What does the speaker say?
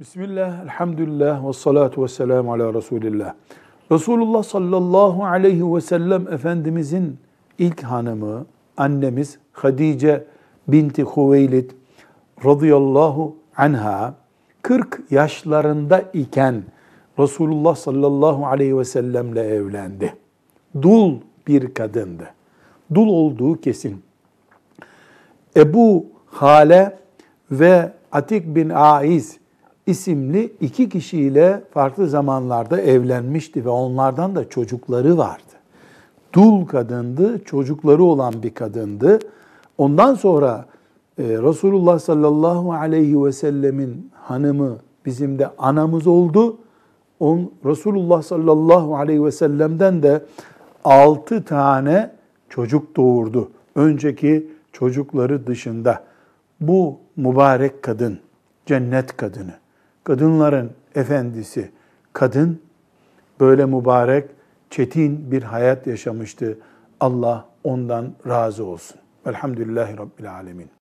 Bismillah, elhamdülillah ve salatu ve selamu ala Resulillah. Resulullah sallallahu aleyhi ve sellem Efendimizin ilk hanımı, annemiz Hadice binti Huveylid radıyallahu anha 40 yaşlarında iken Resulullah sallallahu aleyhi ve sellemle evlendi. Dul bir kadındı. Dul olduğu kesin. Ebu Hale ve Atik bin Aiz isimli iki kişiyle farklı zamanlarda evlenmişti ve onlardan da çocukları vardı. Dul kadındı, çocukları olan bir kadındı. Ondan sonra e, Resulullah sallallahu aleyhi ve sellemin hanımı bizim de anamız oldu. On, Resulullah sallallahu aleyhi ve sellem'den de altı tane çocuk doğurdu. Önceki çocukları dışında. Bu mübarek kadın, cennet kadını kadınların efendisi kadın böyle mübarek çetin bir hayat yaşamıştı. Allah ondan razı olsun. Velhamdülillahi Rabbil Alemin.